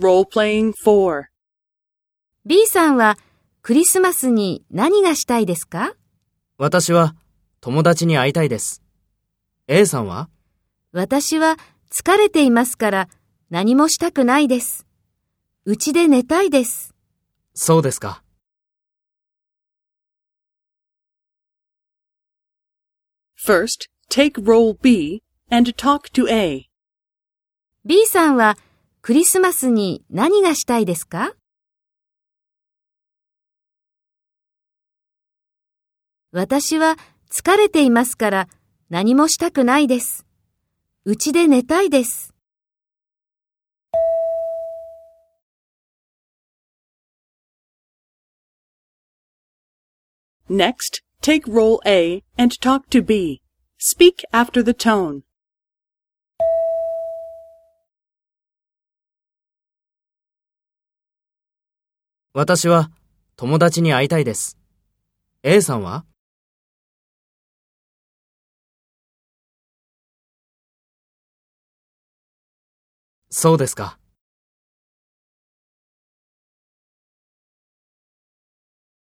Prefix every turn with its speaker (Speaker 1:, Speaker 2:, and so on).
Speaker 1: Role-playing 4.
Speaker 2: B さんはクリスマスに何がしたいですか？
Speaker 3: 私は友達に会いたいです。A さんは？
Speaker 2: 私は疲れていますから何もしたくないです。うちで寝たいです。
Speaker 3: そうですか。
Speaker 1: First, take role B and talk to A.
Speaker 2: B さんはクリスマスに何がしたいですか？私は疲れていますから何もしたくないです。うちで寝たいです。
Speaker 1: Next, take role A and talk to B. Speak after the tone.
Speaker 3: 私は友達に会いたいです。A さんは？そうですか。